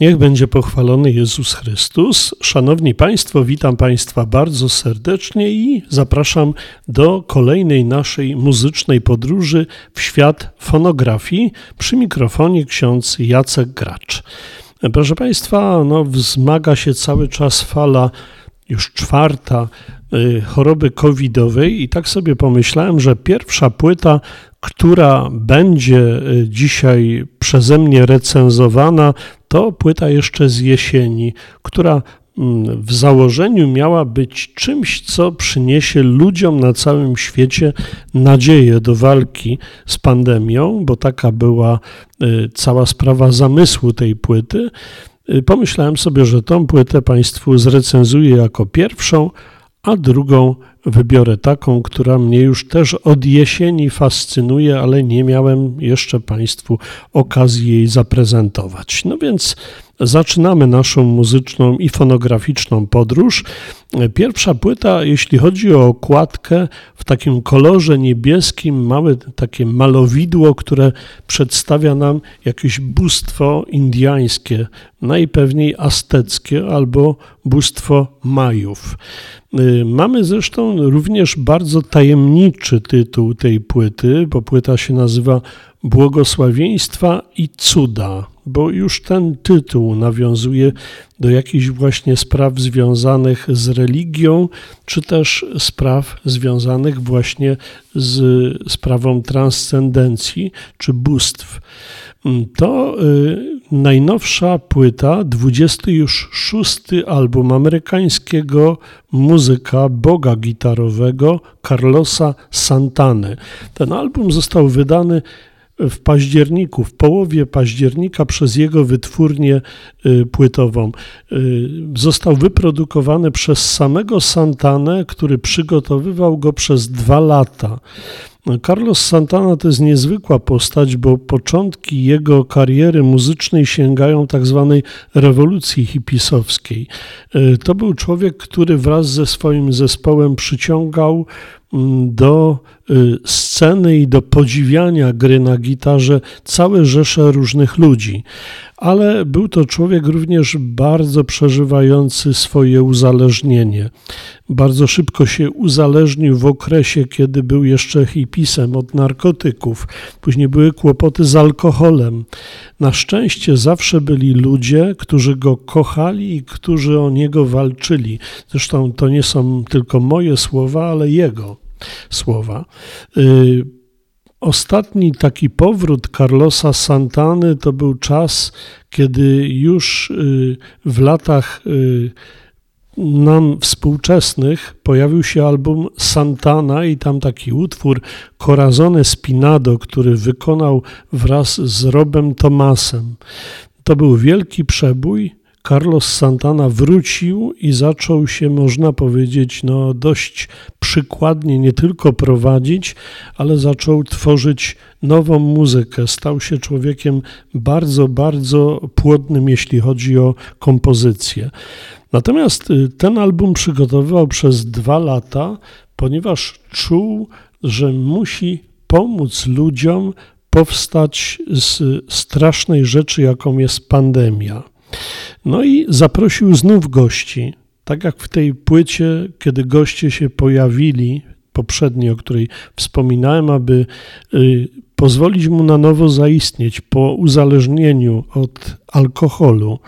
Niech będzie pochwalony Jezus Chrystus. Szanowni Państwo, witam Państwa bardzo serdecznie i zapraszam do kolejnej naszej muzycznej podróży w świat fonografii. Przy mikrofonie ksiądz Jacek Gracz. Proszę Państwa, no, wzmaga się cały czas fala już czwarta y, choroby covidowej i tak sobie pomyślałem, że pierwsza płyta, która będzie y, dzisiaj przeze mnie recenzowana, to płyta jeszcze z jesieni, która mm, w założeniu miała być czymś, co przyniesie ludziom na całym świecie nadzieję do walki z pandemią, bo taka była y, cała sprawa zamysłu tej płyty. Y, pomyślałem sobie, że tą płytę Państwu zrecenzuję jako pierwszą, a drugą wybiorę taką, która mnie już też od jesieni fascynuje, ale nie miałem jeszcze Państwu okazji jej zaprezentować. No więc zaczynamy naszą muzyczną i fonograficzną podróż. Pierwsza płyta, jeśli chodzi o okładkę, w takim kolorze niebieskim, małe takie malowidło, które przedstawia nam jakieś bóstwo indyjskie, najpewniej azteckie albo bóstwo Majów. Y, mamy zresztą również bardzo tajemniczy tytuł tej płyty, bo płyta się nazywa Błogosławieństwa i Cuda bo już ten tytuł nawiązuje do jakichś właśnie spraw związanych z religią, czy też spraw związanych właśnie z sprawą transcendencji czy bóstw. To y, najnowsza płyta, 26 album amerykańskiego muzyka boga gitarowego Carlosa Santany. Ten album został wydany w październiku, w połowie października przez jego wytwórnię y, płytową. Y, został wyprodukowany przez samego Santanę, który przygotowywał go przez dwa lata. Carlos Santana to jest niezwykła postać, bo początki jego kariery muzycznej sięgają tak zwanej rewolucji hipisowskiej. Y, to był człowiek, który wraz ze swoim zespołem przyciągał mm, do Y, sceny i do podziwiania gry na gitarze całe rzesze różnych ludzi. Ale był to człowiek również bardzo przeżywający swoje uzależnienie. Bardzo szybko się uzależnił w okresie, kiedy był jeszcze hipisem od narkotyków. Później były kłopoty z alkoholem. Na szczęście zawsze byli ludzie, którzy go kochali i którzy o niego walczyli. Zresztą to nie są tylko moje słowa, ale jego słowa. Y, ostatni taki powrót Carlosa Santany to był czas, kiedy już y, w latach y, nam współczesnych pojawił się album Santana i tam taki utwór Corazone Spinado, który wykonał wraz z Robem Tomasem. To był wielki przebój, Carlos Santana wrócił i zaczął się, można powiedzieć, no dość przykładnie nie tylko prowadzić, ale zaczął tworzyć nową muzykę. Stał się człowiekiem bardzo, bardzo płodnym, jeśli chodzi o kompozycję. Natomiast y, ten album przygotowywał przez dwa lata, ponieważ czuł, że musi pomóc ludziom powstać z strasznej rzeczy, jaką jest pandemia. No i zaprosił znów gości. Tak jak w tej płycie, kiedy goście się pojawili, poprzedniej, o której wspominałem, aby y, pozwolić mu na nowo zaistnieć po uzależnieniu od alkoholu.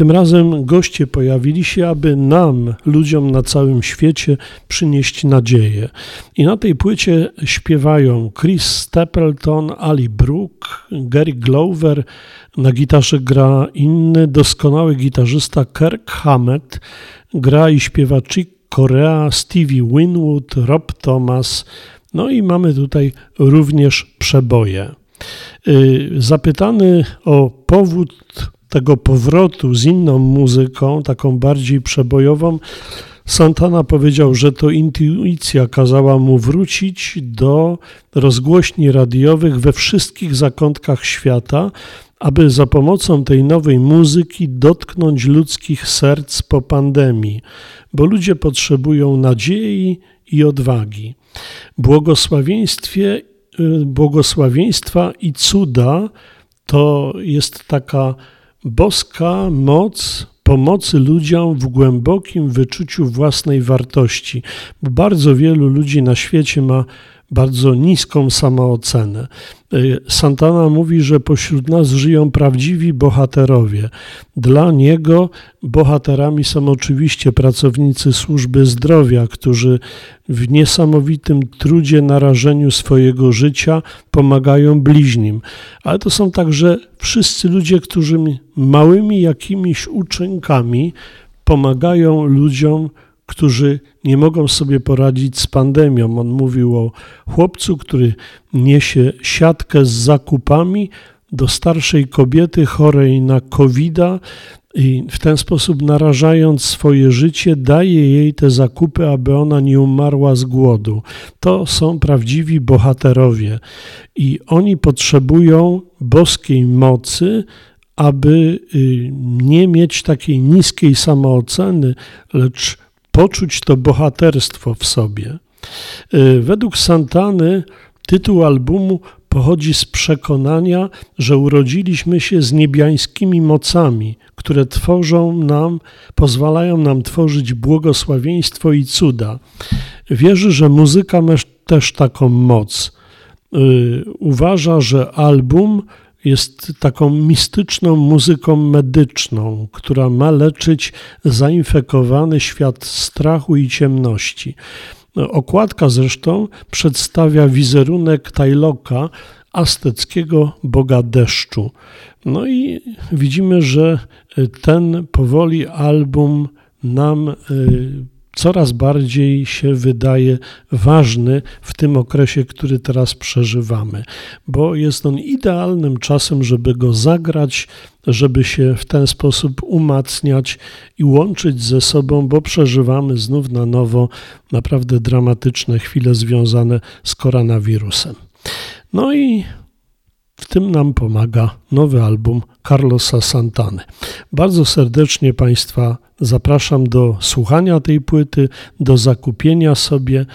Tym razem goście pojawili się, aby nam, ludziom na całym świecie, przynieść nadzieję. I na tej płycie śpiewają Chris Stapleton, Ali Brook, Gary Glover, na gitarze gra inny doskonały gitarzysta Kirk Hammett, gra i śpiewa Chick Corea, Stevie Winwood, Rob Thomas, no i mamy tutaj również przeboje. Y, zapytany o powód tego powrotu z inną muzyką, taką bardziej przebojową, Santana powiedział, że to intuicja kazała mu wrócić do rozgłośni radiowych we wszystkich zakątkach świata, aby za pomocą tej nowej muzyki dotknąć ludzkich serc po pandemii, bo ludzie potrzebują nadziei i odwagi. Błogosławieństwie, y, błogosławieństwa i cuda to jest taka boska moc pomocy ludziom w głębokim wyczuciu własnej wartości, bardzo wielu ludzi na świecie ma bardzo niską samoocenę. Y, Santana mówi, że pośród nas żyją prawdziwi bohaterowie. Dla niego bohaterami są oczywiście pracownicy służby zdrowia, którzy w niesamowitym trudzie, narażeniu swojego życia pomagają bliźnim. Ale to są także wszyscy ludzie, którzy małymi jakimiś uczynkami pomagają ludziom którzy nie mogą sobie poradzić z pandemią. On mówił o chłopcu, który niesie siatkę z zakupami do starszej kobiety chorej na covid i w ten sposób narażając swoje życie, daje jej te zakupy, aby ona nie umarła z głodu. To są prawdziwi bohaterowie i oni potrzebują boskiej mocy, aby y, nie mieć takiej niskiej samooceny, lecz poczuć to bohaterstwo w sobie. Y, według Santany tytuł albumu pochodzi z przekonania, że urodziliśmy się z niebiańskimi mocami, które tworzą nam, pozwalają nam tworzyć błogosławieństwo i cuda. Wierzy, że muzyka ma też taką moc. Y, uważa, że album jest taką mistyczną muzyką medyczną, która ma leczyć zainfekowany świat strachu i ciemności. Okładka zresztą przedstawia wizerunek Tajloka, azteckiego boga deszczu. No i widzimy, że ten powoli album nam y, coraz bardziej się wydaje ważny w tym okresie, który teraz przeżywamy, bo jest on idealnym czasem, żeby go zagrać, żeby się w ten sposób umacniać i łączyć ze sobą, bo przeżywamy znów na nowo naprawdę dramatyczne chwile związane z koronawirusem. No i w tym nam pomaga nowy album Carlosa Santany. Bardzo serdecznie Państwa zapraszam do słuchania tej płyty, do zakupienia sobie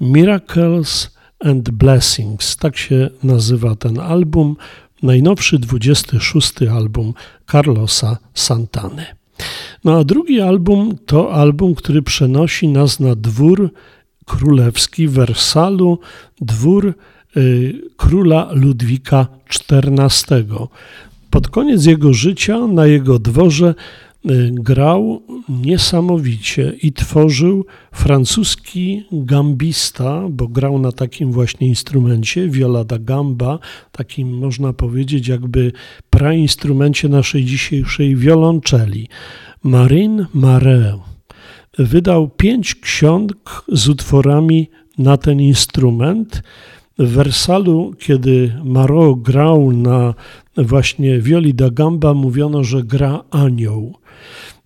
Miracles and Blessings. Tak się nazywa ten album. Najnowszy 26 album Carlosa Santany. No a drugi album to album, który przenosi nas na dwór królewski Wersalu, dwór króla Ludwika XIV. Pod koniec jego życia na jego dworze y, grał niesamowicie i tworzył francuski gambista, bo grał na takim właśnie instrumencie, viola da gamba, takim można powiedzieć jakby prainstrumencie naszej dzisiejszej wiolonczeli. Marine Marais wydał pięć ksiąg z utworami na ten instrument. W Wersalu, kiedy Marot grał na właśnie Violi da Gamba, mówiono, że gra anioł.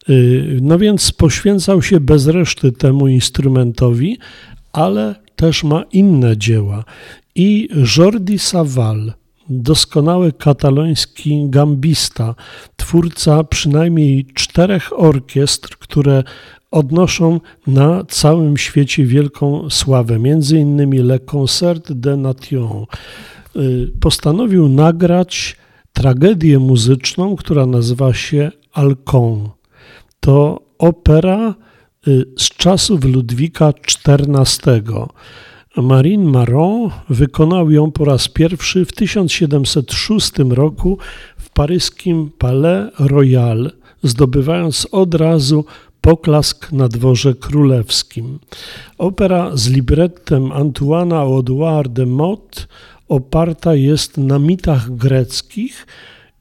Y, no więc poświęcał się bez reszty temu instrumentowi, ale też ma inne dzieła. I Jordi Saval, doskonały kataloński gambista, twórca przynajmniej czterech orkiestr, które odnoszą na całym świecie wielką sławę, między innymi Le Concert de Nation. Y, postanowił nagrać tragedię muzyczną, która nazywa się Alcon. To opera y, z czasów Ludwika XIV. Marine Maron wykonał ją po raz pierwszy w 1706 roku w paryskim Palais Royal, zdobywając od razu Poklask na dworze królewskim. Opera z librettem Antoana Audouard de Mott oparta jest na mitach greckich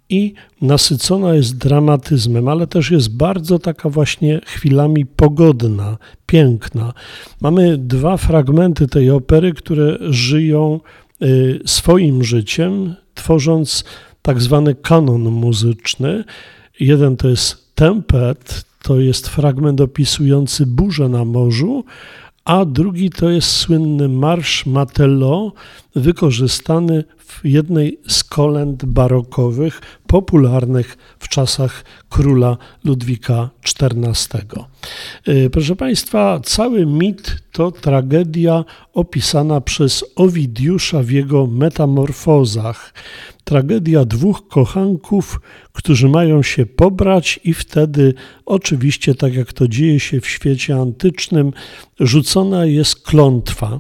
i nasycona jest dramatyzmem, ale też jest bardzo taka właśnie chwilami pogodna, piękna. Mamy dwa fragmenty tej opery, które żyją y, swoim życiem, tworząc tak zwany kanon muzyczny. Jeden to jest Tempet, to jest fragment opisujący burzę na morzu, a drugi to jest słynny marsz Matelot, wykorzystany jednej z kolęd barokowych, popularnych w czasach króla Ludwika XIV. Y, proszę Państwa, cały mit to tragedia opisana przez Owidiusza w jego metamorfozach. Tragedia dwóch kochanków, którzy mają się pobrać, i wtedy, oczywiście, tak jak to dzieje się w świecie antycznym, rzucona jest klątwa.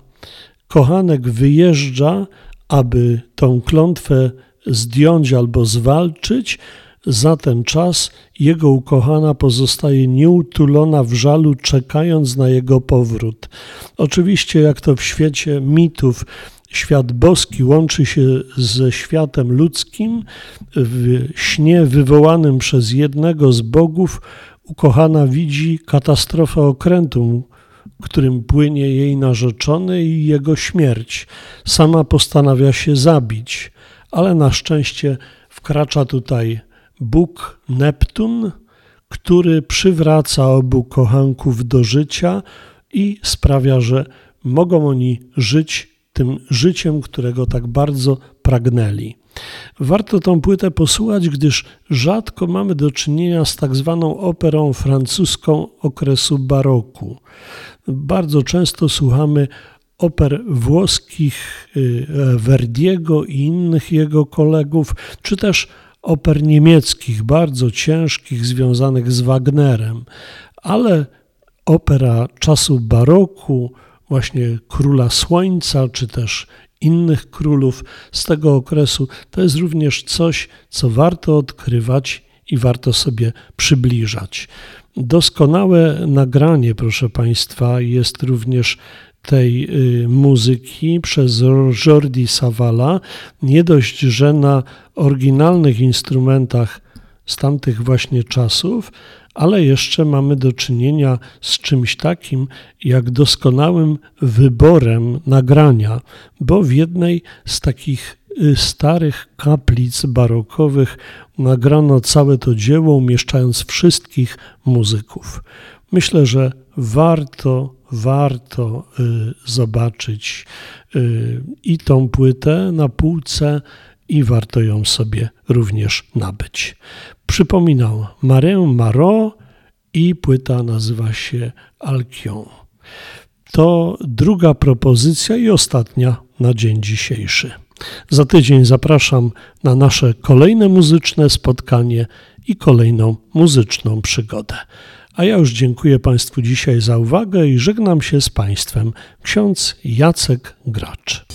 Kochanek wyjeżdża, aby tą klątwę zdjąć albo zwalczyć, za ten czas jego ukochana pozostaje nieutulona w żalu, czekając na jego powrót. Oczywiście, jak to w świecie mitów, świat boski łączy się ze światem ludzkim, w śnie wywołanym przez jednego z bogów, ukochana widzi katastrofę okrętu, którym płynie jej narzeczony i jego śmierć. Sama postanawia się zabić, ale na szczęście wkracza tutaj Bóg Neptun, który przywraca obu kochanków do życia i sprawia, że mogą oni żyć tym życiem, którego tak bardzo pragnęli. Warto tą płytę posłuchać, gdyż rzadko mamy do czynienia z tak zwaną operą francuską okresu baroku. Bardzo często słuchamy oper włoskich y, Verdiego i innych jego kolegów, czy też oper niemieckich, bardzo ciężkich, związanych z Wagnerem, ale opera czasu baroku, właśnie Króla Słońca, czy też innych królów z tego okresu, to jest również coś, co warto odkrywać i warto sobie przybliżać. Doskonałe nagranie, proszę Państwa, jest również tej y, muzyki przez Jordi Savala. Nie dość, że na oryginalnych instrumentach z tamtych właśnie czasów, ale jeszcze mamy do czynienia z czymś takim jak doskonałym wyborem nagrania, bo w jednej z takich starych kaplic barokowych nagrano całe to dzieło, umieszczając wszystkich muzyków. Myślę, że warto, warto y, zobaczyć y, i tą płytę na półce, i warto ją sobie również nabyć. Przypominał Marę Marot i płyta nazywa się Alkion. To druga propozycja i ostatnia na dzień dzisiejszy. Za tydzień zapraszam na nasze kolejne muzyczne spotkanie i kolejną muzyczną przygodę. A ja już dziękuję Państwu dzisiaj za uwagę i żegnam się z Państwem. Ksiądz Jacek Gracz.